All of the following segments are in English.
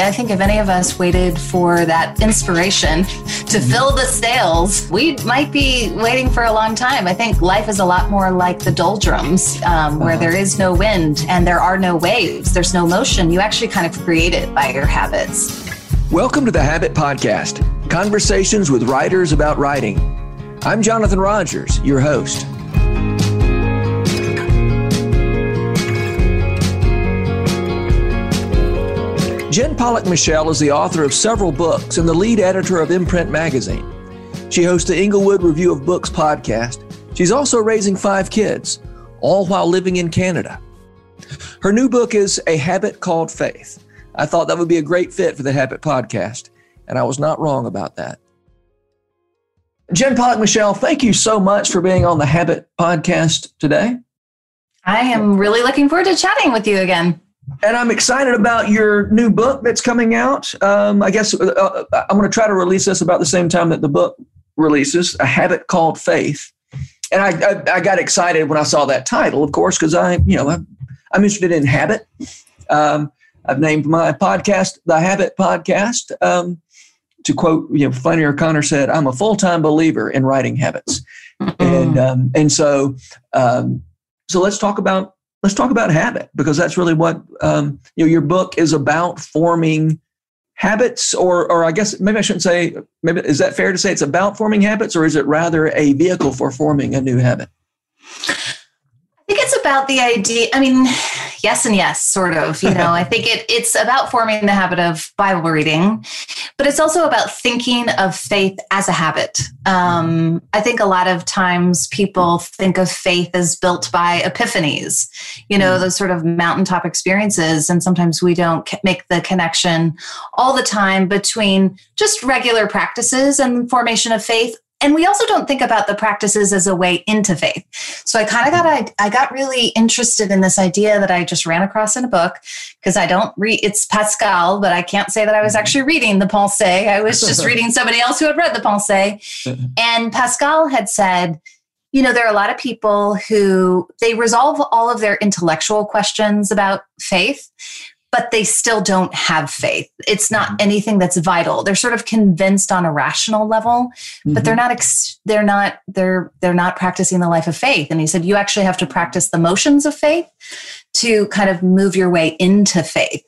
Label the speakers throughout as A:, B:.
A: I think if any of us waited for that inspiration to fill the sails, we might be waiting for a long time. I think life is a lot more like the doldrums, um, where uh-huh. there is no wind and there are no waves, there's no motion. You actually kind of create it by your habits.
B: Welcome to the Habit Podcast conversations with writers about writing. I'm Jonathan Rogers, your host. Jen Pollock Michel is the author of several books and the lead editor of Imprint Magazine. She hosts the Englewood Review of Books podcast. She's also raising five kids, all while living in Canada. Her new book is A Habit Called Faith. I thought that would be a great fit for the Habit podcast, and I was not wrong about that. Jen Pollock Michel, thank you so much for being on the Habit podcast today.
A: I am really looking forward to chatting with you again
B: and I'm excited about your new book that's coming out. Um, I guess uh, uh I'm going to try to release this about the same time that the book releases, A Habit Called Faith. And I, I, I got excited when I saw that title, of course, because I, you know, I'm, I'm, interested in habit. Um, I've named my podcast the Habit Podcast. Um, to quote, you know, Flannery O'Connor said, "I'm a full-time believer in writing habits," mm-hmm. and um, and so um, so let's talk about let's talk about habit because that's really what um, you know your book is about forming habits or or i guess maybe i shouldn't say maybe is that fair to say it's about forming habits or is it rather a vehicle for forming a new habit
A: I think it's about the idea. I mean, yes and yes, sort of. You know, I think it, it's about forming the habit of Bible reading, but it's also about thinking of faith as a habit. Um, I think a lot of times people think of faith as built by epiphanies, you know, mm. those sort of mountaintop experiences. And sometimes we don't make the connection all the time between just regular practices and formation of faith and we also don't think about the practices as a way into faith. So i kind of got I, I got really interested in this idea that i just ran across in a book because i don't read it's pascal but i can't say that i was mm-hmm. actually reading the Pensées. I was just reading somebody else who had read the Pensées. And pascal had said you know there are a lot of people who they resolve all of their intellectual questions about faith but they still don't have faith. It's not mm-hmm. anything that's vital. They're sort of convinced on a rational level, mm-hmm. but they're mm-hmm. not ex- they're not they're they're not practicing the life of faith. And he said you actually have to practice the motions of faith to kind of move your way into faith.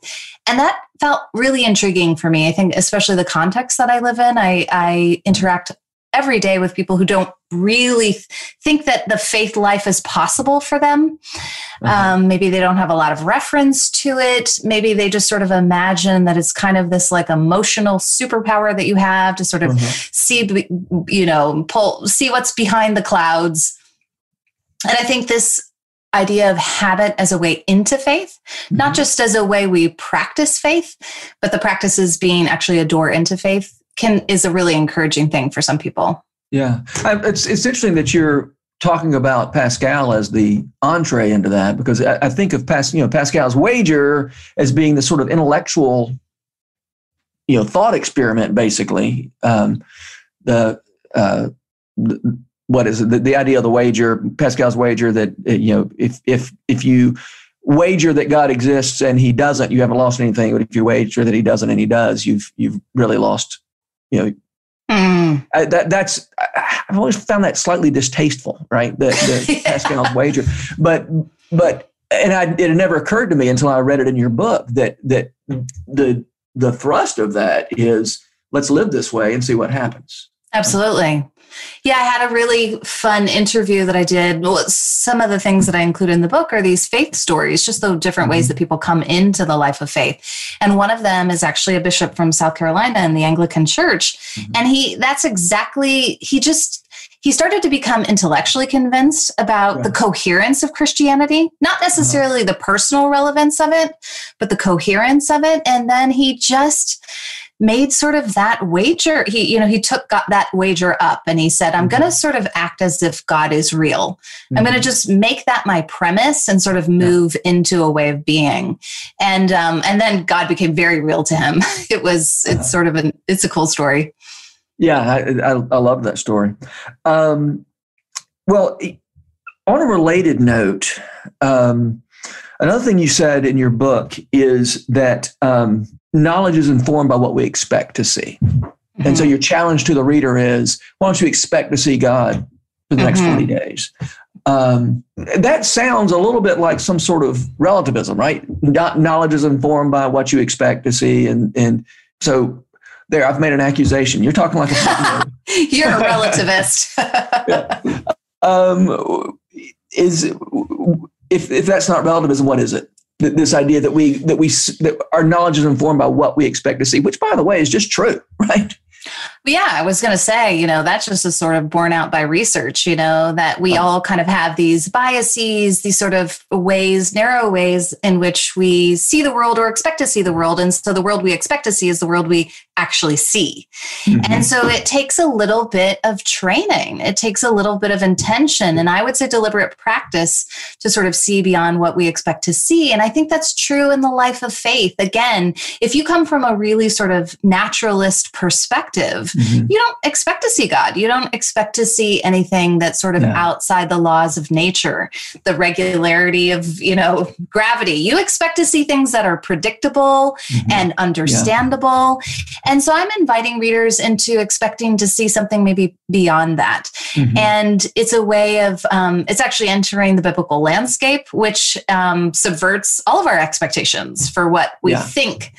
A: And that felt really intriguing for me. I think especially the context that I live in, I I interact every day with people who don't really think that the faith life is possible for them. Uh-huh. Um, maybe they don't have a lot of reference to it. Maybe they just sort of imagine that it's kind of this like emotional superpower that you have to sort of uh-huh. see, you know, pull, see what's behind the clouds. And I think this idea of habit as a way into faith, mm-hmm. not just as a way we practice faith, but the practices being actually a door into faith can is a really encouraging thing for some people.
B: Yeah, it's it's interesting that you're talking about Pascal as the entree into that because I, I think of Pas, you know Pascal's wager as being the sort of intellectual, you know, thought experiment. Basically, um, the, uh, the what is it? The, the idea of the wager, Pascal's wager that uh, you know if if if you wager that God exists and He doesn't, you haven't lost anything. But if you wager that He doesn't and He does, you've you've really lost you know, mm. I, that that's I've always found that slightly distasteful, right? The, the yeah. Pascal's wager, but but and I, it never occurred to me until I read it in your book that that the the thrust of that is let's live this way and see what happens.
A: Absolutely. Yeah, I had a really fun interview that I did. Well, some of the things that I include in the book are these faith stories, just the different ways mm-hmm. that people come into the life of faith. And one of them is actually a bishop from South Carolina in the Anglican Church. Mm-hmm. And he, that's exactly, he just, he started to become intellectually convinced about the coherence of Christianity, not uh-huh. necessarily uh-huh. the personal relevance of it, but the coherence of it. And then he just, made sort of that wager he you know he took got that wager up and he said i'm mm-hmm. going to sort of act as if god is real mm-hmm. i'm going to just make that my premise and sort of move yeah. into a way of being and um and then god became very real to him it was it's uh-huh. sort of an it's a cool story
B: yeah i i, I love that story um well on a related note um another thing you said in your book is that um knowledge is informed by what we expect to see. Mm-hmm. And so your challenge to the reader is why don't you expect to see God for the next mm-hmm. 40 days? Um, that sounds a little bit like some sort of relativism, right? Knowledge is informed by what you expect to see. And, and so there, I've made an accusation. You're talking like a
A: You're a relativist.
B: um, is if if that's not relativism, what is it? This idea that we that we that our knowledge is informed by what we expect to see, which by the way is just true, right?
A: But yeah, I was going to say, you know, that's just a sort of borne out by research, you know, that we all kind of have these biases, these sort of ways, narrow ways in which we see the world or expect to see the world. And so the world we expect to see is the world we actually see. Mm-hmm. And so it takes a little bit of training, it takes a little bit of intention, and I would say deliberate practice to sort of see beyond what we expect to see. And I think that's true in the life of faith. Again, if you come from a really sort of naturalist perspective, mm-hmm. you don't expect to see God. You don't expect to see anything that's sort of yeah. outside the laws of nature, the regularity of, you know, gravity. You expect to see things that are predictable mm-hmm. and understandable. Yeah. And so I'm inviting readers into expecting to see something maybe beyond that. Mm-hmm. And it's a way of, um, it's actually entering the biblical landscape, which um, subverts all of our expectations for what we yeah. think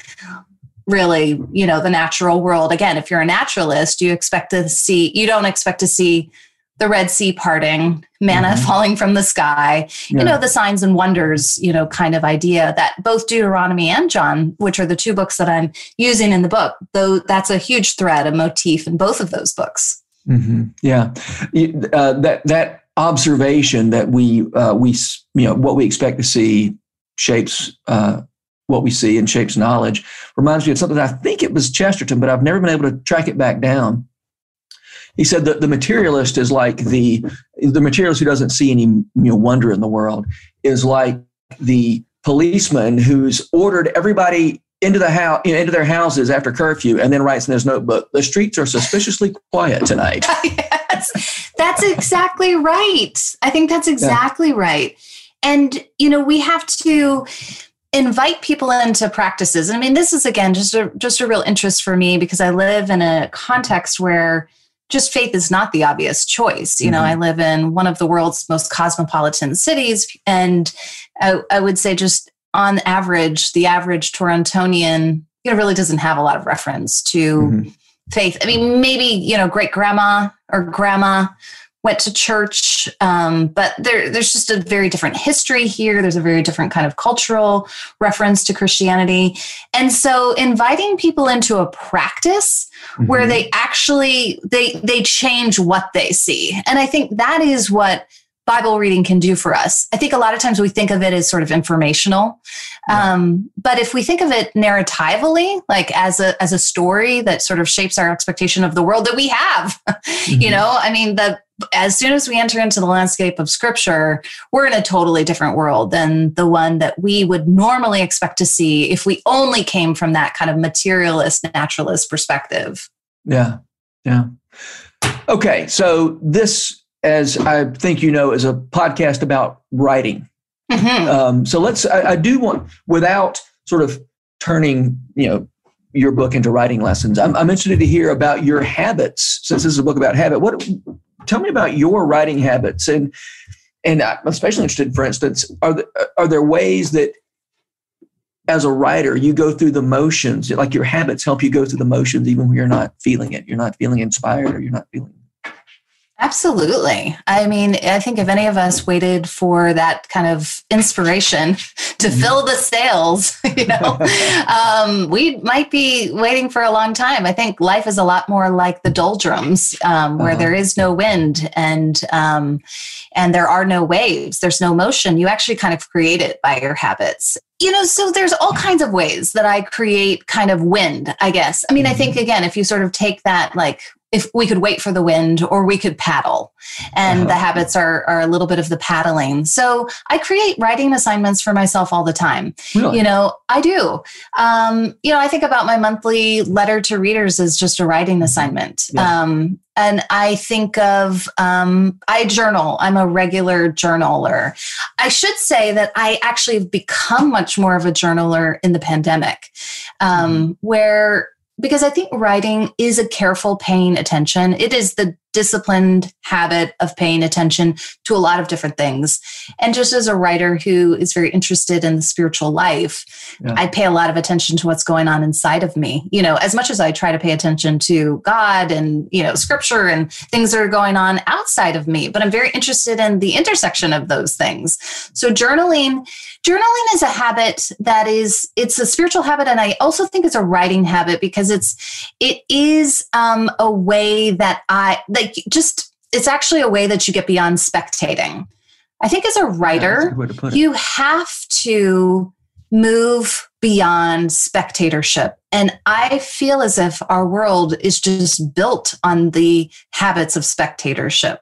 A: really, you know, the natural world. Again, if you're a naturalist, you expect to see, you don't expect to see the Red Sea parting, manna mm-hmm. falling from the sky, yeah. you know, the signs and wonders, you know, kind of idea that both Deuteronomy and John, which are the two books that I'm using in the book, though that's a huge thread, a motif in both of those books.
B: Mm-hmm. Yeah. Uh, that, that observation that we, uh, we, you know, what we expect to see shapes uh, what we see and shapes knowledge reminds me of something I think it was Chesterton, but I've never been able to track it back down. He said that the materialist is like the the materialist who doesn't see any you know wonder in the world is like the policeman who's ordered everybody into the house you know, into their houses after curfew and then writes in his notebook the streets are suspiciously quiet tonight
A: yes, that's exactly right i think that's exactly yeah. right and you know we have to invite people into practices. I mean, this is again just a just a real interest for me because I live in a context where just faith is not the obvious choice. You mm-hmm. know, I live in one of the world's most cosmopolitan cities, and I, I would say just on average, the average Torontonian, you know, really doesn't have a lot of reference to mm-hmm. faith. I mean, maybe you know, great grandma or grandma went to church, um, but there, there's just a very different history here. There's a very different kind of cultural reference to Christianity. And so inviting people into a practice mm-hmm. where they actually they they change what they see. And I think that is what Bible reading can do for us. I think a lot of times we think of it as sort of informational, yeah. um, but if we think of it narratively, like as a as a story that sort of shapes our expectation of the world that we have, mm-hmm. you know, I mean, the as soon as we enter into the landscape of Scripture, we're in a totally different world than the one that we would normally expect to see if we only came from that kind of materialist naturalist perspective.
B: Yeah, yeah. Okay, so this as I think you know, is a podcast about writing. Mm-hmm. Um, so let's. I, I, do want, without sort of turning, you know, your book into writing lessons. I'm, I'm interested to hear about your habits, since this is a book about habit. What? Tell me about your writing habits, and and I'm especially interested, for instance, are there, are there ways that as a writer, you go through the motions, like your habits help you go through the motions even when you're not feeling it. You're not feeling inspired or you're not feeling
A: Absolutely. I mean, I think if any of us waited for that kind of inspiration to fill the sails, you know, um, we might be waiting for a long time. I think life is a lot more like the doldrums, um, where uh-huh. there is no wind and um, and there are no waves. There's no motion. You actually kind of create it by your habits you know so there's all kinds of ways that i create kind of wind i guess i mean i think mm-hmm. again if you sort of take that like if we could wait for the wind or we could paddle and uh-huh. the habits are, are a little bit of the paddling so i create writing assignments for myself all the time really? you know i do um, you know i think about my monthly letter to readers as just a writing assignment yeah. um, and I think of, um, I journal. I'm a regular journaler. I should say that I actually have become much more of a journaler in the pandemic. um, where because I think writing is a careful paying attention. It is the disciplined habit of paying attention to a lot of different things. And just as a writer who is very interested in the spiritual life, yeah. I pay a lot of attention to what's going on inside of me. You know, as much as I try to pay attention to God and, you know, scripture and things that are going on outside of me, but I'm very interested in the intersection of those things. So journaling journaling is a habit that is it's a spiritual habit and i also think it's a writing habit because it's it is um, a way that i like just it's actually a way that you get beyond spectating. I think as a writer, yeah, a you have to move beyond spectatorship. And I feel as if our world is just built on the habits of spectatorship.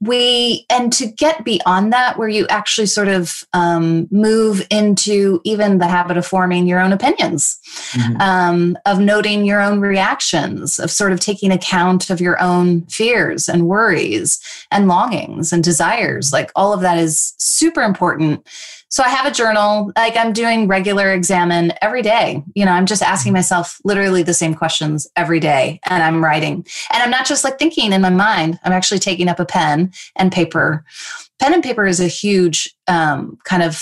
A: We, and to get beyond that, where you actually sort of um, move into even the habit of forming your own opinions, mm-hmm. um, of noting your own reactions, of sort of taking account of your own fears and worries and longings and desires. Like all of that is super important so I have a journal, like I'm doing regular examen every day. You know, I'm just asking myself literally the same questions every day and I'm writing. And I'm not just like thinking in my mind, I'm actually taking up a pen and paper. Pen and paper is a huge um, kind of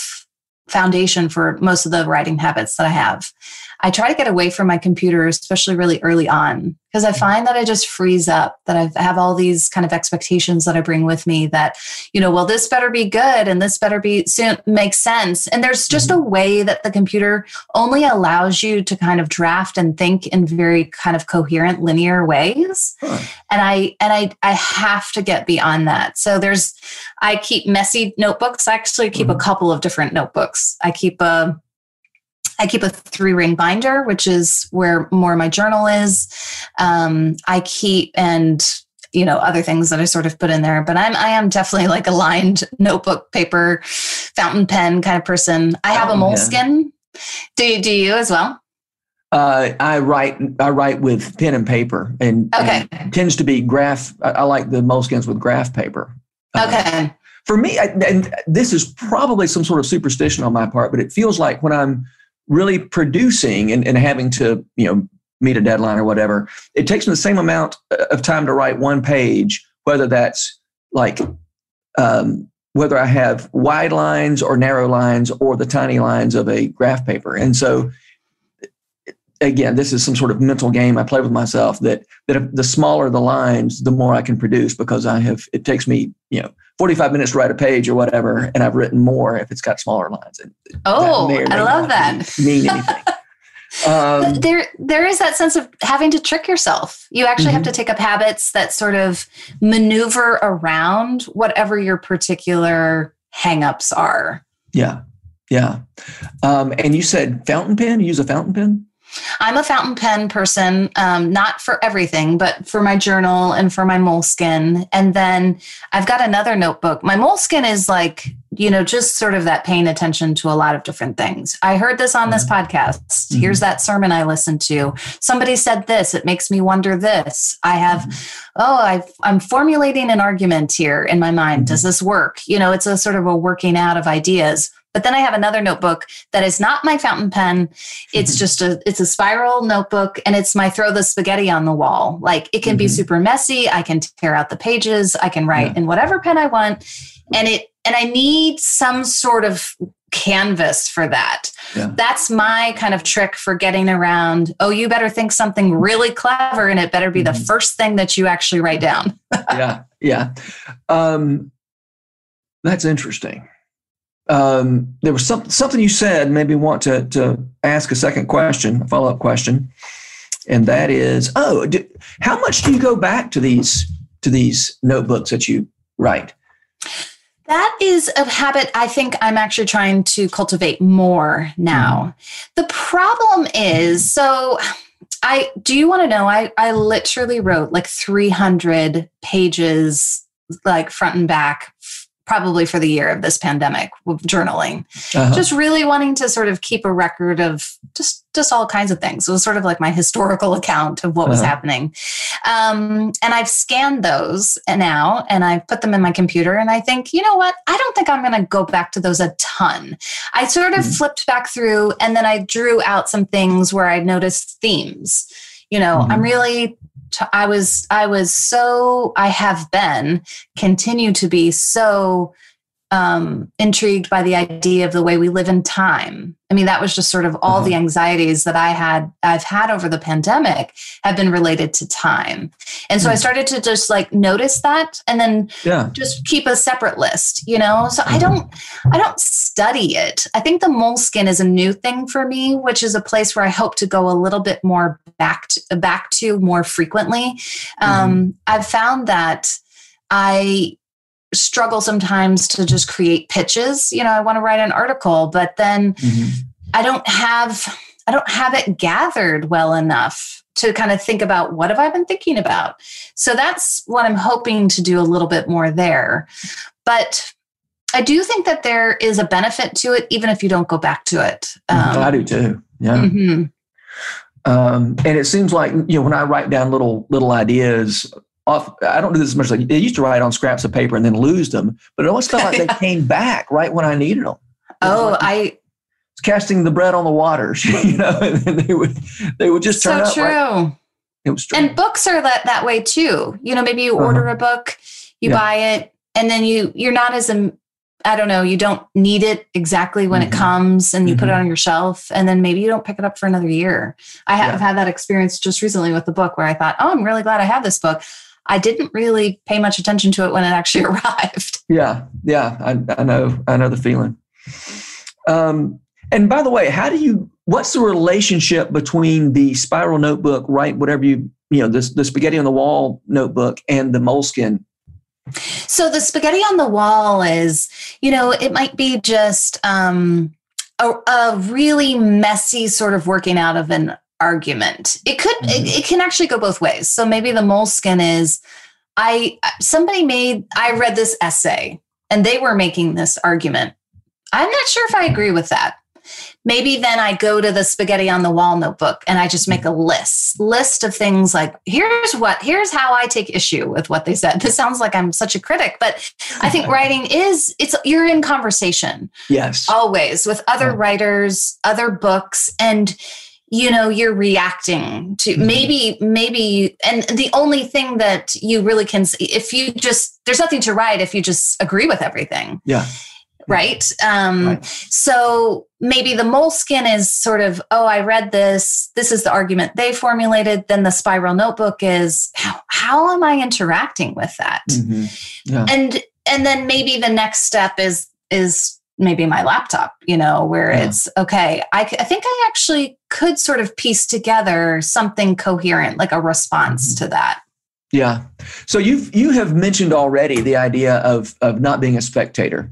A: foundation for most of the writing habits that I have. I try to get away from my computer, especially really early on, because I find that I just freeze up, that I have all these kind of expectations that I bring with me that, you know, well, this better be good and this better be soon make sense. And there's just mm-hmm. a way that the computer only allows you to kind of draft and think in very kind of coherent linear ways. Huh. And I and I I have to get beyond that. So there's I keep messy notebooks. I actually keep mm-hmm. a couple of different notebooks. I keep a I keep a three ring binder, which is where more of my journal is. Um, I keep and you know other things that I sort of put in there, but I'm I am definitely like a lined notebook, paper, fountain pen kind of person. I have oh, a Moleskine. Yeah. Do you, do you as well?
B: Uh, I write I write with pen and paper, and, okay. and tends to be graph. I, I, like the Moleskines with graph paper.
A: Uh, okay.
B: For me, I, and this is probably some sort of superstition on my part, but it feels like when I'm really producing and, and having to, you know, meet a deadline or whatever, it takes me the same amount of time to write one page, whether that's like um, whether I have wide lines or narrow lines or the tiny lines of a graph paper. And so again, this is some sort of mental game I play with myself that that the smaller the lines, the more I can produce because I have it takes me, you know, 45 minutes to write a page or whatever, and I've written more if it's got smaller lines.
A: oh, I love that.
B: Mean anything.
A: Um, there, there is that sense of having to trick yourself. You actually mm-hmm. have to take up habits that sort of maneuver around whatever your particular hangups are.
B: Yeah, yeah. Um, and you said fountain pen. You use a fountain pen.
A: I'm a fountain pen person, um, not for everything, but for my journal and for my Moleskine. And then I've got another notebook. My Moleskine is like, you know, just sort of that paying attention to a lot of different things. I heard this on this mm-hmm. podcast. Mm-hmm. Here's that sermon I listened to. Somebody said this. It makes me wonder this. I have, mm-hmm. oh, i am formulating an argument here in my mind. Does mm-hmm. this work? You know, it's a sort of a working out of ideas. But then I have another notebook that is not my fountain pen. It's just a it's a spiral notebook and it's my throw the spaghetti on the wall. Like it can mm-hmm. be super messy. I can tear out the pages. I can write yeah. in whatever pen I want. And it and I need some sort of canvas for that. Yeah. That's my kind of trick for getting around. Oh, you better think something really clever and it better be mm-hmm. the first thing that you actually write down.
B: yeah. Yeah. Um, that's interesting um, there was some, something you said made me want to, to ask a second question, a follow up question, and that is, oh, do, how much do you go back to these to these notebooks that you write?
A: That is a habit I think I'm actually trying to cultivate more now. Mm. The problem is, so I do you want to know? I I literally wrote like 300 pages, like front and back probably for the year of this pandemic with journaling uh-huh. just really wanting to sort of keep a record of just just all kinds of things it was sort of like my historical account of what uh-huh. was happening um, and i've scanned those now and i've put them in my computer and i think you know what i don't think i'm going to go back to those a ton i sort of mm-hmm. flipped back through and then i drew out some things where i noticed themes you know mm-hmm. i'm really I was I was so I have been continue to be so um, intrigued by the idea of the way we live in time. I mean, that was just sort of all uh-huh. the anxieties that I had, I've had over the pandemic have been related to time. And so mm. I hmm. started to just like notice that and then yeah. just keep a separate list, you know? So mm-hmm. I don't, I don't study it. I think the Moleskine is a new thing for me, which is a place where I hope to go a little bit more back to, back to more frequently. Mm-hmm. Um, I've found that I struggle sometimes to just create pitches. You know, I want to write an article, but then mm-hmm. I don't have I don't have it gathered well enough to kind of think about what have I been thinking about. So that's what I'm hoping to do a little bit more there. But I do think that there is a benefit to it, even if you don't go back to it.
B: Um, I do too. Yeah. Mm-hmm. Um, and it seems like you know when I write down little little ideas off. I don't do this as much. Like they used to write on scraps of paper and then lose them, but it always felt like they came back right when I needed them.
A: Oh, like, I
B: casting the bread on the waters, you know, and they would they would just turn
A: so true. Right. It was true. And books are that that way too. You know, maybe you uh-huh. order a book, you yeah. buy it, and then you you're not as a I don't know, you don't need it exactly when mm-hmm. it comes and you mm-hmm. put it mm-hmm. on your shelf and then maybe you don't pick it up for another year. I have yeah. had that experience just recently with the book where I thought, "Oh, I'm really glad I have this book." I didn't really pay much attention to it when it actually arrived.
B: Yeah, yeah, I, I know, I know the feeling. Um, and by the way, how do you? What's the relationship between the spiral notebook, right? Whatever you, you know, this the spaghetti on the wall notebook and the Moleskine
A: so the spaghetti on the wall is, you know, it might be just um, a, a, really messy sort of working out of an argument. It could mm-hmm. it, it, can actually go both ways. So maybe the Moleskine is I somebody made I read this essay and they were making this argument. I'm not sure if I agree with that. Maybe then I go to the spaghetti on the wall notebook and I just make a list, list of things like here's what, here's how I take issue with what they said. This sounds like I'm such a critic, but I think writing is it's you're in conversation.
B: Yes.
A: Always with other writers, other books and you know you're reacting to mm-hmm. maybe maybe and the only thing that you really can if you just there's nothing to write if you just agree with everything
B: yeah
A: right um right. so maybe the Moleskine is sort of oh i read this this is the argument they formulated then the spiral notebook is how, how am i interacting with that mm-hmm. yeah. and and then maybe the next step is is maybe my laptop, you know, where yeah. it's okay. I, I, think I actually could sort of piece together something coherent, like a response mm-hmm. to that.
B: Yeah. So you've you have mentioned already the idea of of not being a spectator,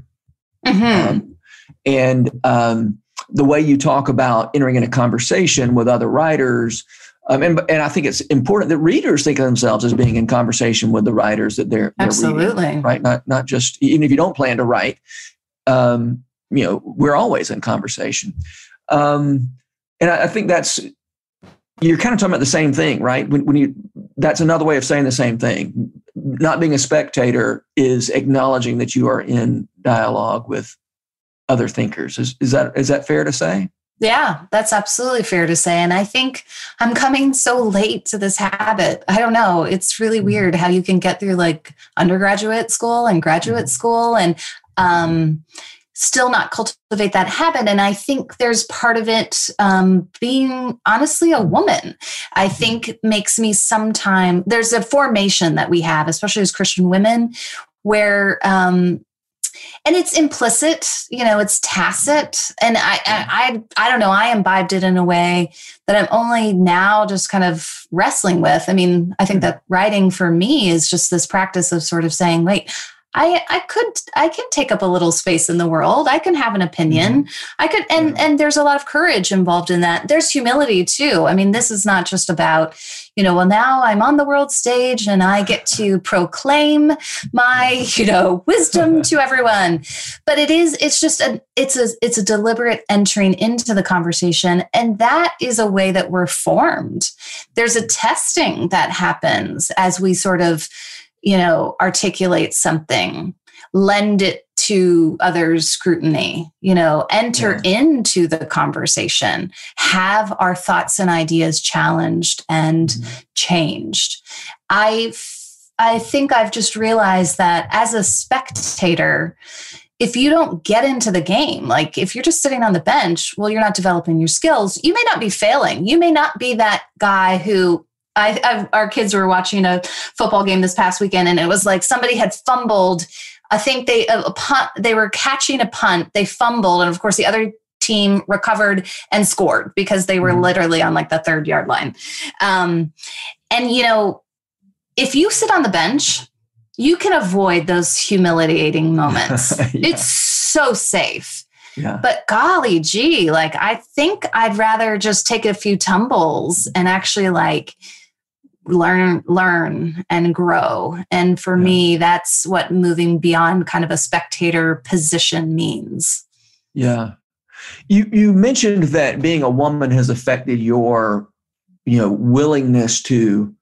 B: mm-hmm. um, and um, the way you talk about entering in a conversation with other writers. Um, and, and I think it's important that readers think of themselves as being in conversation with the writers that they're, they're
A: absolutely
B: reading, right. Not not just even if you don't plan to write, um, you know, we're always in conversation. Um, and I, I, think that's you're kind of talking about the same thing, right? When, when you that's another way of saying the same thing. Not being a spectator is acknowledging that you are in dialogue with other thinkers. Is, is that is that fair to say?
A: Yeah, that's absolutely fair to say. And I think I'm coming so late to this habit. I don't know. It's really mm-hmm. weird how you can get through like undergraduate school and graduate mm-hmm. school and um, still not cultivate that habit. And I think there's part of it um, being honestly a woman. I think makes me sometimes, there's a formation that we have, especially as Christian women, where um, and it's implicit you know it's tacit and I, I, I don't know i imbibed it in a way that i'm only now just kind of wrestling with i mean i think that writing for me is just this practice of sort of saying wait I I could I can take up a little space in the world. I can have an opinion. Mm-hmm. I could and yeah. and there's a lot of courage involved in that. There's humility too. I mean, this is not just about, you know, well now I'm on the world stage and I get to proclaim my, you know, wisdom to everyone. But it is it's just a it's a it's a deliberate entering into the conversation and that is a way that we're formed. There's a testing that happens as we sort of you know, articulate something, lend it to others' scrutiny, you know, enter yeah. into the conversation, have our thoughts and ideas challenged and mm-hmm. changed. I I think I've just realized that as a spectator, if you don't get into the game, like if you're just sitting on the bench, well, you're not developing your skills. You may not be failing. You may not be that guy who I, I, our kids were watching a football game this past weekend, and it was like somebody had fumbled. I think they a punt. They were catching a punt. They fumbled, and of course, the other team recovered and scored because they were mm-hmm. literally on like the third yard line. Um, and you know, if you sit on the bench, you can avoid those humiliating moments. yeah. It's so safe. Yeah. But golly gee, like I think I'd rather just take a few tumbles and actually like learn learn and grow and for yeah. me that's what moving beyond kind of a spectator position means
B: yeah you you mentioned that being a woman has affected your you know willingness to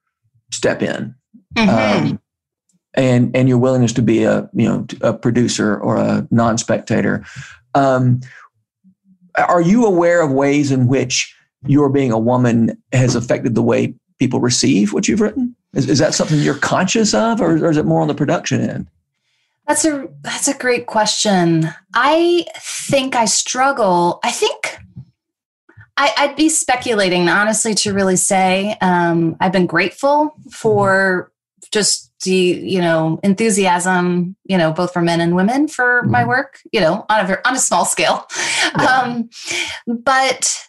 B: step in mm-hmm. um, and and your willingness to be a you know a producer or a non-spectator um, are you aware of ways in which your being a woman has affected the way people receive what you've written? Is, is that something you're conscious of, or, or is it more on the production end?
A: That's a that's a great question. I think I struggle. I think I, would be speculating, honestly, to really say. Um, I've been grateful for just the you know enthusiasm, you know, both for men and women for mm-hmm. my work. You know, on a on a small scale, yeah. um, but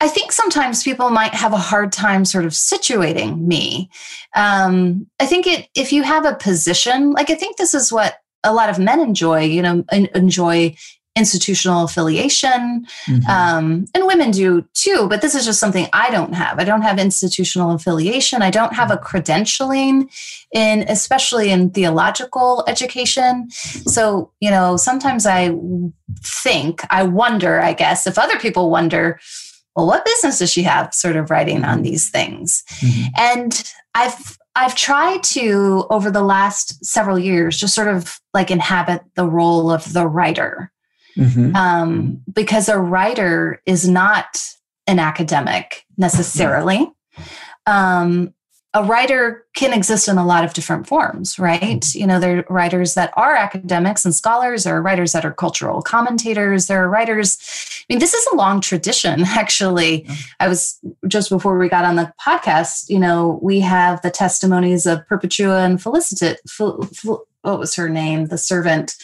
A: I think sometimes people might have a hard time sort of situating me. Um, I think it if you have a position, like I think this is what a lot of men enjoy, you know, enjoy institutional affiliation, mm-hmm. um, and women do too. But this is just something I don't have. I don't have institutional affiliation. I don't have a credentialing in, especially in theological education. So you know, sometimes I think, I wonder, I guess, if other people wonder well, what business does she have sort of writing on mm-hmm. these things? Mm-hmm. And I've I've tried to over the last several years just sort of like inhabit the role of the writer. Mm-hmm. Um, because a writer is not an academic necessarily. Um, a writer can exist in a lot of different forms, right? Mm-hmm. You know, there are writers that are academics and scholars, there are writers that are cultural commentators, there are writers. I mean, this is a long tradition, actually. I was just before we got on the podcast, you know, we have the testimonies of Perpetua and Felicitas. what was her name? The servant.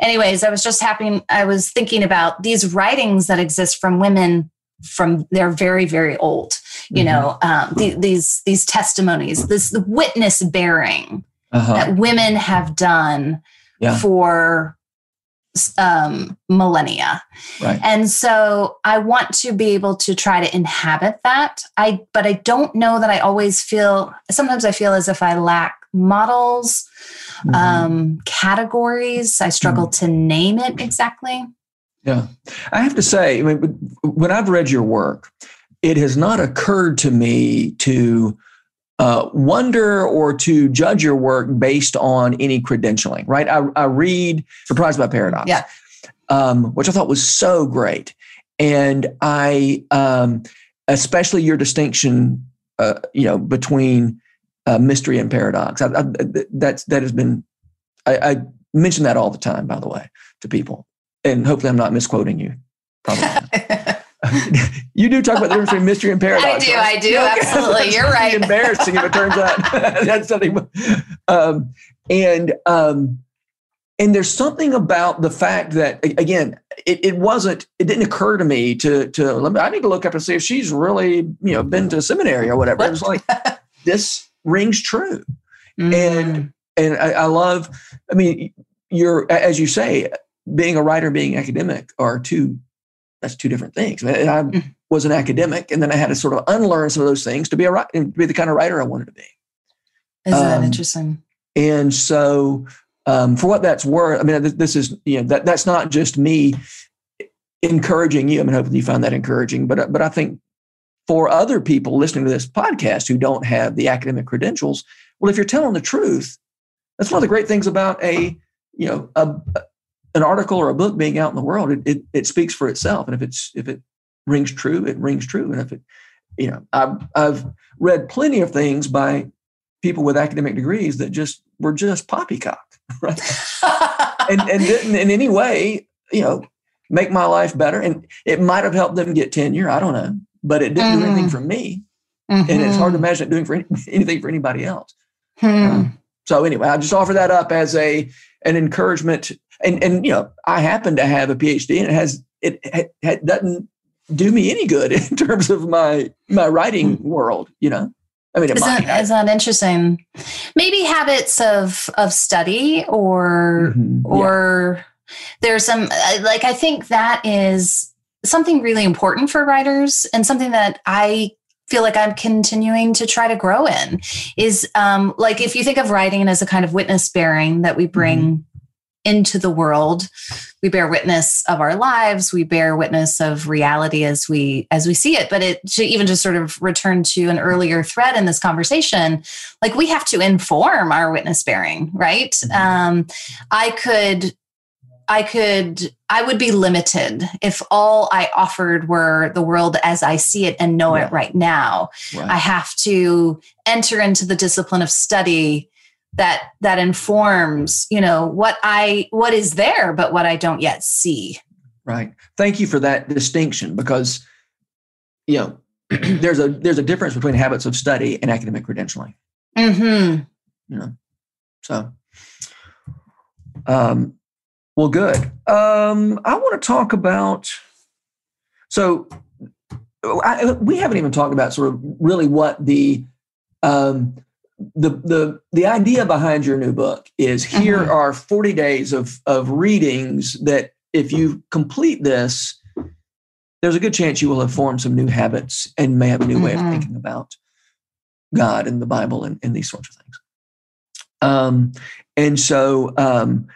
A: Anyways, I was just happy. I was thinking about these writings that exist from women from they're very very old you mm-hmm. know um, the, these these testimonies this the witness bearing uh-huh. that women have done yeah. for um, millennia right. and so i want to be able to try to inhabit that i but i don't know that i always feel sometimes i feel as if i lack models mm-hmm. um, categories i struggle mm-hmm. to name it exactly
B: yeah. I have to say, I mean, when I've read your work, it has not occurred to me to uh, wonder or to judge your work based on any credentialing, right? I, I read Surprised by Paradox,
A: yeah.
B: um, which I thought was so great. And I, um, especially your distinction, uh, you know, between uh, mystery and paradox. I, I, that's, that has been, I, I mention that all the time, by the way, to people and hopefully I'm not misquoting you. Probably. you do talk about the difference between mystery and paradox.
A: I do, right? I do, okay. absolutely. You're right.
B: Embarrassing if it turns out that's something. Um, and um, and there's something about the fact that again, it, it wasn't. It didn't occur to me to to. Let me, I need to look up and see if she's really you know been to seminary or whatever. It was like this rings true, mm. and and I, I love. I mean, you're as you say, being a writer, being academic are two. That's two different things. I, I mm. was an academic, and then I had to sort of unlearn some of those things to be a writer to be the kind of writer I wanted to be.
A: Isn't um, that interesting?
B: And so, um, for what that's worth, I mean, this is you know that that's not just me encouraging you. I mean, hopefully you found that encouraging. But but I think for other people listening to this podcast who don't have the academic credentials, well, if you're telling the truth, that's one of the great things about a you know a, an article or a book being out in the world. It, it it speaks for itself, and if it's if it rings true, it rings true. And if it, you know, I've I've read plenty of things by people with academic degrees that just were just poppycock, right? and and didn't in any way, you know, make my life better. And it might have helped them get tenure. I don't know, but it didn't mm-hmm. do anything mm-hmm. for me. Mm-hmm. And it's hard to imagine it doing for any, anything for anybody else. Hmm. Um, so anyway, I just offer that up as a an encouragement. And and you know, I happen to have a PhD, and it has it, it, doesn't do me any good in terms of my my writing hmm. world. You know. I mean,
A: is that, is that interesting? Maybe habits of of study or mm-hmm. or there's some like I think that is something really important for writers and something that I feel like I'm continuing to try to grow in is um, like if you think of writing as a kind of witness bearing that we bring mm-hmm. into the world, we bear witness of our lives, we bear witness of reality as we as we see it. But it to even just sort of return to an earlier thread in this conversation, like we have to inform our witness bearing, right? Mm-hmm. Um, I could I could, I would be limited if all I offered were the world as I see it and know yeah. it right now. I have to enter into the discipline of study that that informs, you know, what I what is there, but what I don't yet see.
B: Right. Thank you for that distinction because, you know, there's a there's a difference between habits of study and academic credentialing.
A: Mm-hmm.
B: You know, so um, well, good. Um, I want to talk about. So, I, we haven't even talked about sort of really what the um, the the the idea behind your new book is. Here mm-hmm. are forty days of of readings that, if you complete this, there's a good chance you will have formed some new habits and may have a new mm-hmm. way of mm-hmm. thinking about God and the Bible and, and these sorts of things. Um, and so um,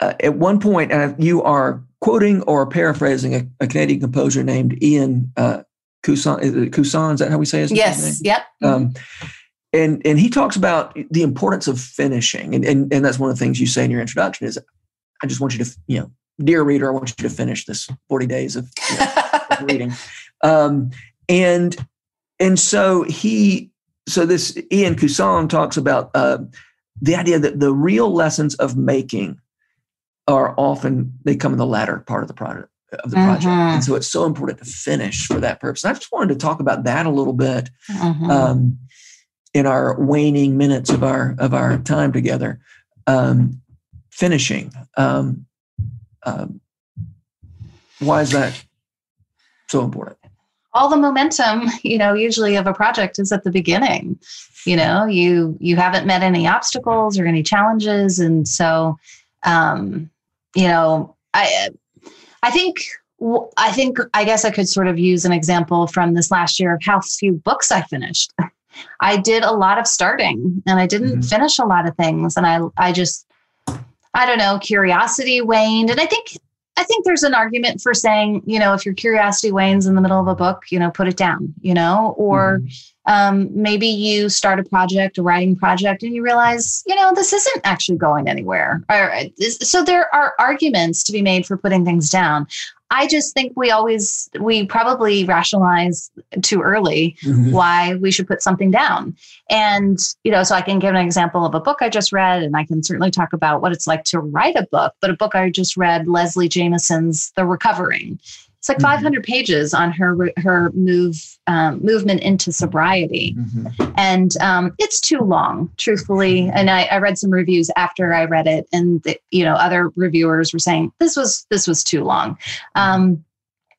B: uh, at one point, uh, you are quoting or paraphrasing a, a Canadian composer named Ian uh, Cusson. Is, Cusson, is that how we say his
A: yes,
B: name?
A: Yes. Yep. Um,
B: and and he talks about the importance of finishing, and, and and that's one of the things you say in your introduction is, I just want you to you know, dear reader, I want you to finish this forty days of, you know, of reading, um, and and so he so this Ian Cusson talks about uh, the idea that the real lessons of making are often they come in the latter part of the project of the project. Mm-hmm. and so it's so important to finish for that purpose. And i just wanted to talk about that a little bit mm-hmm. um, in our waning minutes of our of our time together. Um, finishing um, um why is that so important?
A: All the momentum you know usually of a project is at the beginning. You know you you haven't met any obstacles or any challenges. And so um you know, I I think I think I guess I could sort of use an example from this last year of how few books I finished. I did a lot of starting and I didn't mm-hmm. finish a lot of things and I I just I don't know, curiosity waned and I think I think there's an argument for saying, you know, if your curiosity wanes in the middle of a book, you know, put it down, you know, or mm-hmm um, maybe you start a project, a writing project, and you realize, you know, this isn't actually going anywhere. Or, so there are arguments to be made for putting things down. I just think we always, we probably rationalize too early mm-hmm. why we should put something down. And, you know, so I can give an example of a book I just read, and I can certainly talk about what it's like to write a book. But a book I just read, Leslie Jamison's The Recovering. It's like mm-hmm. 500 pages on her her move um, movement into sobriety, mm-hmm. and um, it's too long, truthfully. And I, I, read some reviews after I read it, and the, you know other reviewers were saying this was this was too long. Um,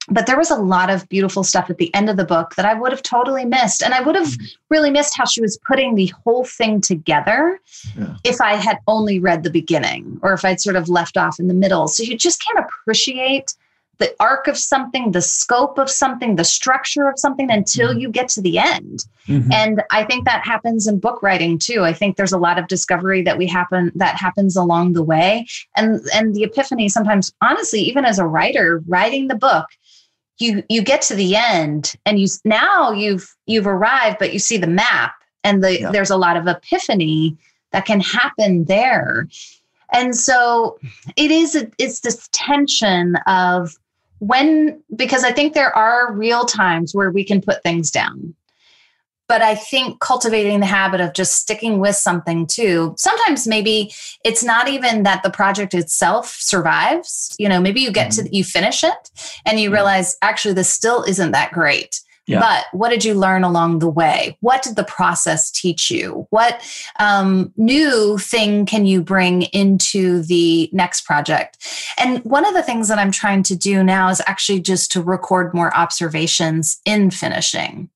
A: but there was a lot of beautiful stuff at the end of the book that I would have totally missed. And I would have mm-hmm. really missed how she was putting the whole thing together yeah. if I had only read the beginning or if I'd sort of left off in the middle. So you just can't appreciate the arc of something, the scope of something, the structure of something until mm-hmm. you get to the end. Mm-hmm. And I think that happens in book writing too. I think there's a lot of discovery that we happen that happens along the way. And and the epiphany sometimes honestly even as a writer writing the book you you get to the end and you now you've you've arrived but you see the map and the yeah. there's a lot of epiphany that can happen there and so it is a, it's this tension of when because i think there are real times where we can put things down but I think cultivating the habit of just sticking with something too. Sometimes maybe it's not even that the project itself survives. You know, maybe you get mm-hmm. to you finish it and you realize actually this still isn't that great. Yeah. But what did you learn along the way? What did the process teach you? What um, new thing can you bring into the next project? And one of the things that I'm trying to do now is actually just to record more observations in finishing.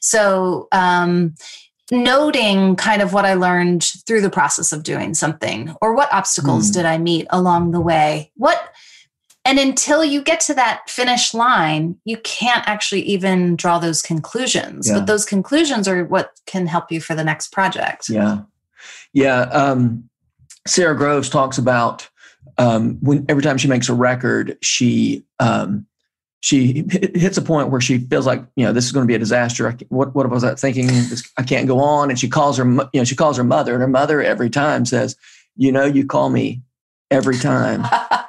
A: So, um, noting kind of what I learned through the process of doing something or what obstacles mm. did I meet along the way? What and until you get to that finish line, you can't actually even draw those conclusions. Yeah. But those conclusions are what can help you for the next project.
B: Yeah. Yeah. Um, Sara Groves talks about um, when every time she makes a record, she um, she hits a point where she feels like you know this is going to be a disaster. what what was I thinking? This, I can't go on. And she calls her you know she calls her mother, and her mother every time says, you know, you call me every time.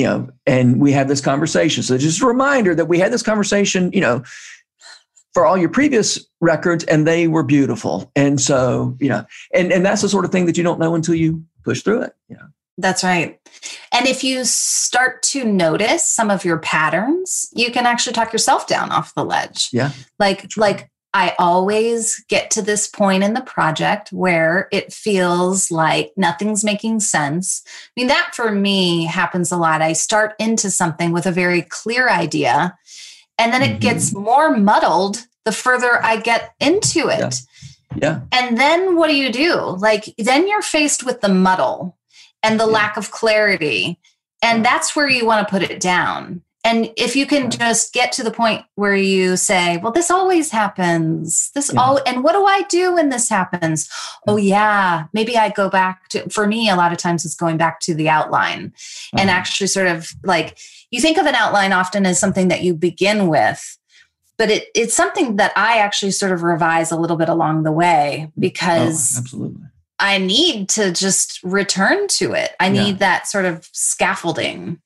B: you know, and we have this conversation. So just a reminder that we had this conversation. You know, for all your previous records, and they were beautiful. And so you know, and and that's the sort of thing that you don't know until you push through it. You know.
A: That's right. And if you start to notice some of your patterns, you can actually talk yourself down off the ledge.
B: Yeah.
A: Like like I always get to this point in the project where it feels like nothing's making sense. I mean, that for me happens a lot. I start into something with a very clear idea, and then it mm-hmm. gets more muddled the further I get into it.
B: Yeah. yeah.
A: And then what do you do? Like, then you're faced with the muddle and the yeah. lack of clarity. And that's where you want to put it down. And if you can just get to the point where you say, well, this always happens. This yeah. all and what do I do when this happens? Oh mm. yeah, maybe I go back to for me, a lot of times it's going back to the outline and mm-hmm. actually sort of like you think of an outline often as something that you begin with but it, it's something that I actually sort of revise a little bit along the way oh, because
B: oh, absolutely
A: I need to just return to it. I need that sort of scaffolding.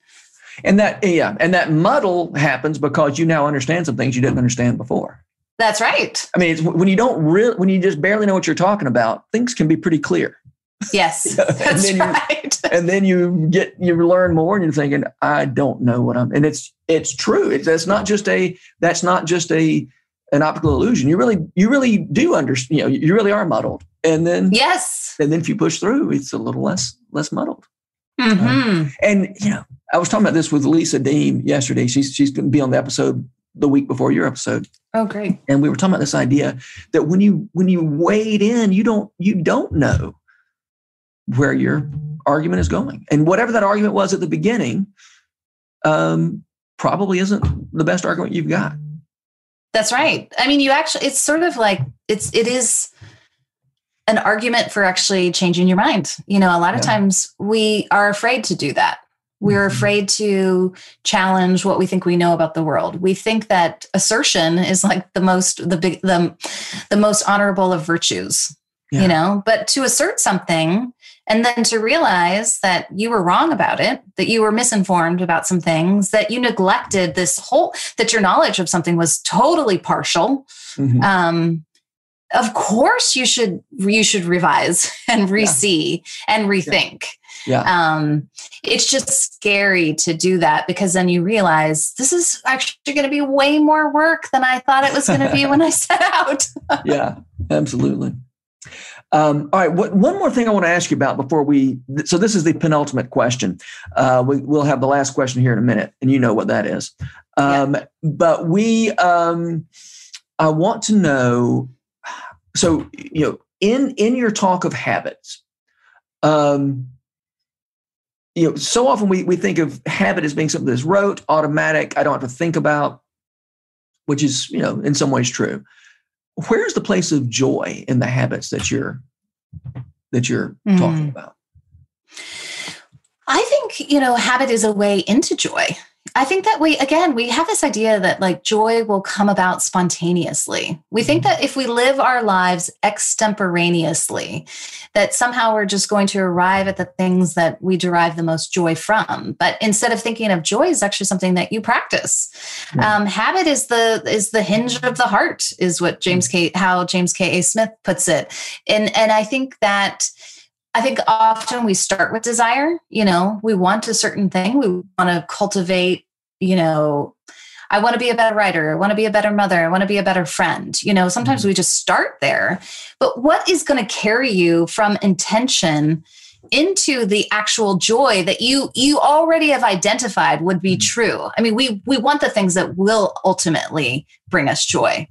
B: And that, yeah, and that muddle happens because you now understand some things you didn't understand before.
A: That's right.
B: I mean, it's when you don't really, when you just barely know what you're talking about, things can be pretty clear.
A: Yes, that's
B: and
A: right.
B: You, and then you get you learn more, and you're thinking, I don't know what I'm. And it's it's true. It's that's not just a that's not just a an optical illusion. You really you really do understand. You know, you really are muddled and then
A: yes
B: and then if you push through it's a little less less muddled
A: mm-hmm.
B: uh, and you know i was talking about this with lisa deam yesterday. She's she's going to be on the episode the week before your episode.
A: Oh great.
B: And we were talking about this idea that when you when you wade in you don't you don't know where your argument is going. And whatever that argument was at the beginning um probably isn't the best argument you've got.
A: That's right. I mean you actually it's sort of like it's it is an argument for actually changing your mind. You know, a lot of times we are afraid to do that. We're mm-hmm. afraid to challenge what we think we know about the world. We think that assertion is like the most the big the the most honorable of virtues. Yeah. You know, but to assert something and then to realize that you were wrong about it, that you were misinformed about some things, that you neglected this whole that your knowledge of something was totally partial. Mm-hmm. Um, of course you should you should revise and re-see yeah. and rethink
B: yeah.
A: Um, it's just scary to do that because then you realize this is actually going to be way more work than I thought it was going to be when I set out.
B: yeah, absolutely. Um, all right, what, one more thing I want to ask you about before we. So this is the penultimate question. Uh, we, will have the last question here in a minute, and you know what that is. Um, yeah. But we, um, I want to know. So you know, in in your talk of habits, um, you know, so often we we think of habit as being something that's rote, automatic. I don't have to think about, which is you know in some ways true. Where's the place of joy in the habits that you're that you're mm. talking about?
A: I think, you know, habit is a way into joy. I think that we, again, we have this idea that like joy will come about spontaneously. We think mm-hmm. that if we live our lives extemporaneously, that somehow we're just going to arrive at the things that we derive the most joy from. But instead of thinking of joy is actually something that you practice. Um, habit is the is the hinge of the heart, is what James K. How James K. A. Smith puts it. And and I think that I think often we start with desire. You know, we want a certain thing. We want to cultivate, you know, I want to be a better writer. I want to be a better mother. I want to be a better friend. You know, sometimes mm-hmm. we just start there. But what is going to carry you from intention into the actual joy that you you already have identified would be mm-hmm. true? I mean, we we want the things that will ultimately bring us joy.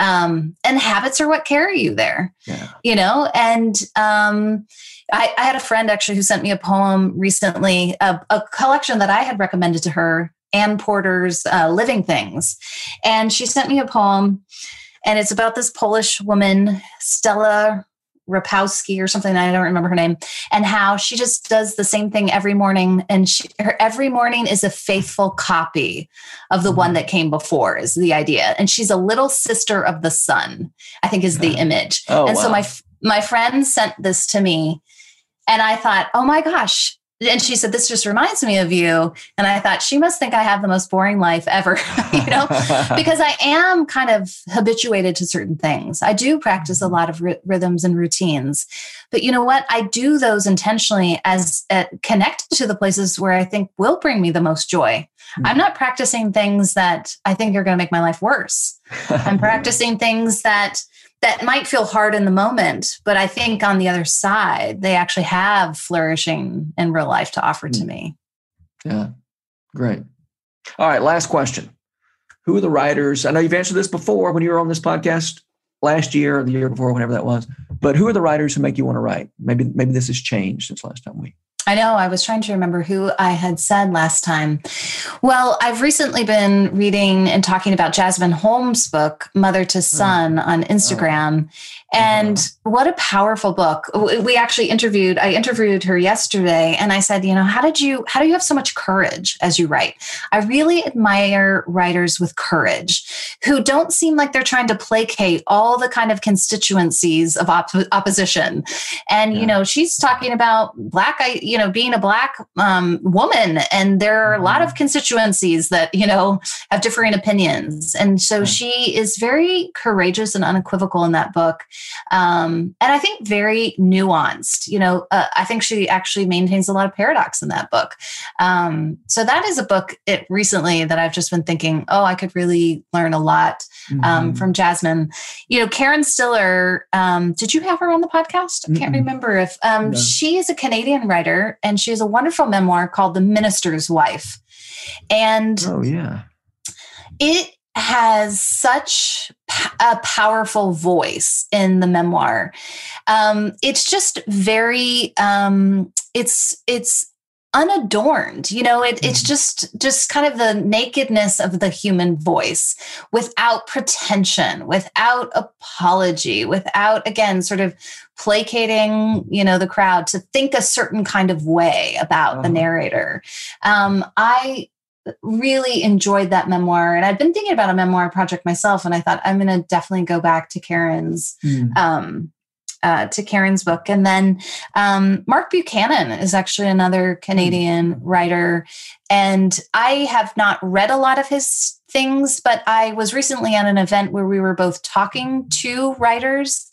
A: Um, and habits are what carry you there. Yeah. You know, and um I, I, had a friend actually who sent me a poem recently, a, a collection that I had recommended to her, Anne Porter's uh, Living Things. And she sent me a poem, and it's about this Polish woman, Stella Rapowski or something. I don't remember her name, and how she just does the same thing every morning. And she, her every morning is a faithful copy of the one that came before, is the idea. And she's a little sister of the sun, I think is the image. Oh, and wow. so my my friend sent this to me and I thought, oh my gosh. And she said, This just reminds me of you. And I thought, she must think I have the most boring life ever, you know, because I am kind of habituated to certain things. I do practice a mm-hmm. lot of r- rhythms and routines. But you know what? I do those intentionally as uh, connected to the places where I think will bring me the most joy. Mm-hmm. I'm not practicing things that I think are going to make my life worse. I'm practicing things that that might feel hard in the moment, but I think on the other side, they actually have flourishing in real life to offer to hmm. me.
B: Yeah, great. All right, last question. Who are the writers? I know you've answered this before when you were on this podcast last year or the year before, whenever that was. But who are the writers who make you want to write? Maybe maybe this has changed since last time we
A: I know. I was trying to remember who I had said last time. Well, I've recently been reading and talking about Jasmine Holmes' book, Mother to Son, mm. on Instagram. And mm-hmm. what a powerful book. We actually interviewed, I interviewed her yesterday and I said, you know, how did you, how do you have so much courage as you write? I really admire writers with courage who don't seem like they're trying to placate all the kind of constituencies of op- opposition. And, yeah. you know, she's talking about black, you know, being a black um, woman. And there are a lot of mm-hmm. constituencies that, you know, have differing opinions. And so she is very courageous and unequivocal in that book um, and I think very nuanced. You know, uh, I think she actually maintains a lot of paradox in that book. Um, so that is a book it recently that I've just been thinking, oh, I could really learn a lot um, mm-hmm. from Jasmine. You know, Karen Stiller. Um, did you have her on the podcast? I can't Mm-mm. remember if um, no. she is a Canadian writer and she has a wonderful memoir called The Minister's Wife. And
B: oh yeah,
A: it has such a powerful voice in the memoir. Um, it's just very um, it's it's unadorned you know it, it's mm-hmm. just just kind of the nakedness of the human voice without pretension without apology without again sort of placating you know the crowd to think a certain kind of way about the uh-huh. narrator um, i really enjoyed that memoir. And I'd been thinking about a memoir project myself, and I thought I'm going to definitely go back to Karen's. Mm. Um, uh, to Karen's book. And then um, Mark Buchanan is actually another Canadian mm. writer. And I have not read a lot of his things, but I was recently at an event where we were both talking to writers.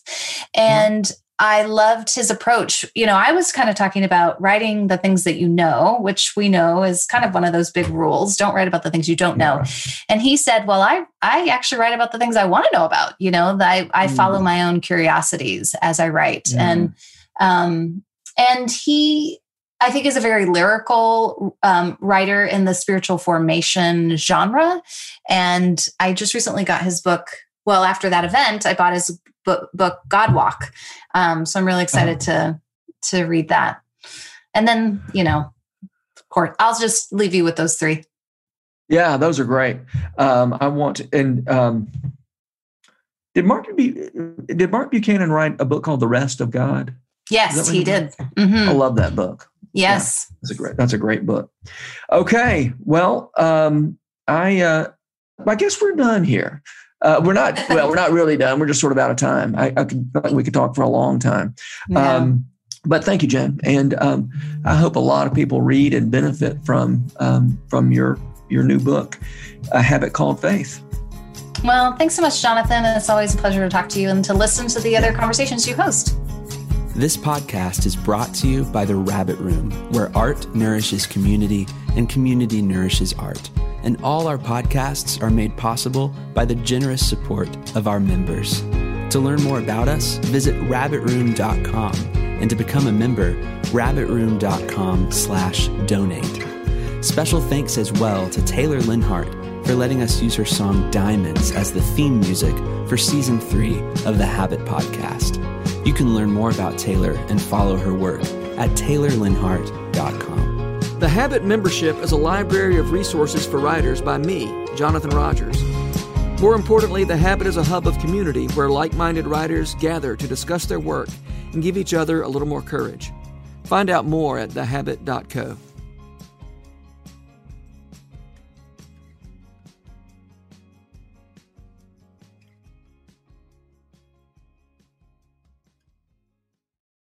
A: And I loved his approach. You know, I was kind of talking about writing the things that you know, which we know is kind of one of those big rules. Don't write about the things you don't know. And he said, "Well, I I actually write about the things I want to know about. You know, that I I follow mm. my own curiosities as I write." And um and he I think is a very lyrical um, writer in the spiritual formation genre. And I just recently got his book. Well, after that event, I bought his book, book God Walk. Um, so I'm really excited to to read that. And then, you know, of course, I'll just leave you with those three.
B: Yeah, those are great. Um, I want to, and um, did Mark did Mark Buchanan write a book called The Rest of God?
A: Yes, he did.
B: Mm-hmm. I love that book.
A: Yes,
B: yeah, that's a great that's a great book. Okay, well, um, I uh, I guess we're done here. Uh, we're not well, we're not really done. We're just sort of out of time. I, I could we could talk for a long time. Yeah. Um, but thank you, Jen, and um, I hope a lot of people read and benefit from um, from your your new book, A Habit Called Faith.
A: Well, thanks so much, Jonathan. It's always a pleasure to talk to you and to listen to the other conversations you host.
C: This podcast is brought to you by The Rabbit Room, where art nourishes community and community nourishes art. And all our podcasts are made possible by the generous support of our members. To learn more about us, visit rabbitroom.com and to become a member, rabbitroom.com slash donate. Special thanks as well to Taylor Leonhardt for letting us use her song Diamonds as the theme music for season three of the Habit podcast. You can learn more about Taylor and follow her work at taylorleonhardt.com.
D: The Habit membership is a library of resources for writers by me, Jonathan Rogers. More importantly, The Habit is a hub of community where like minded writers gather to discuss their work and give each other a little more courage. Find out more at thehabit.co.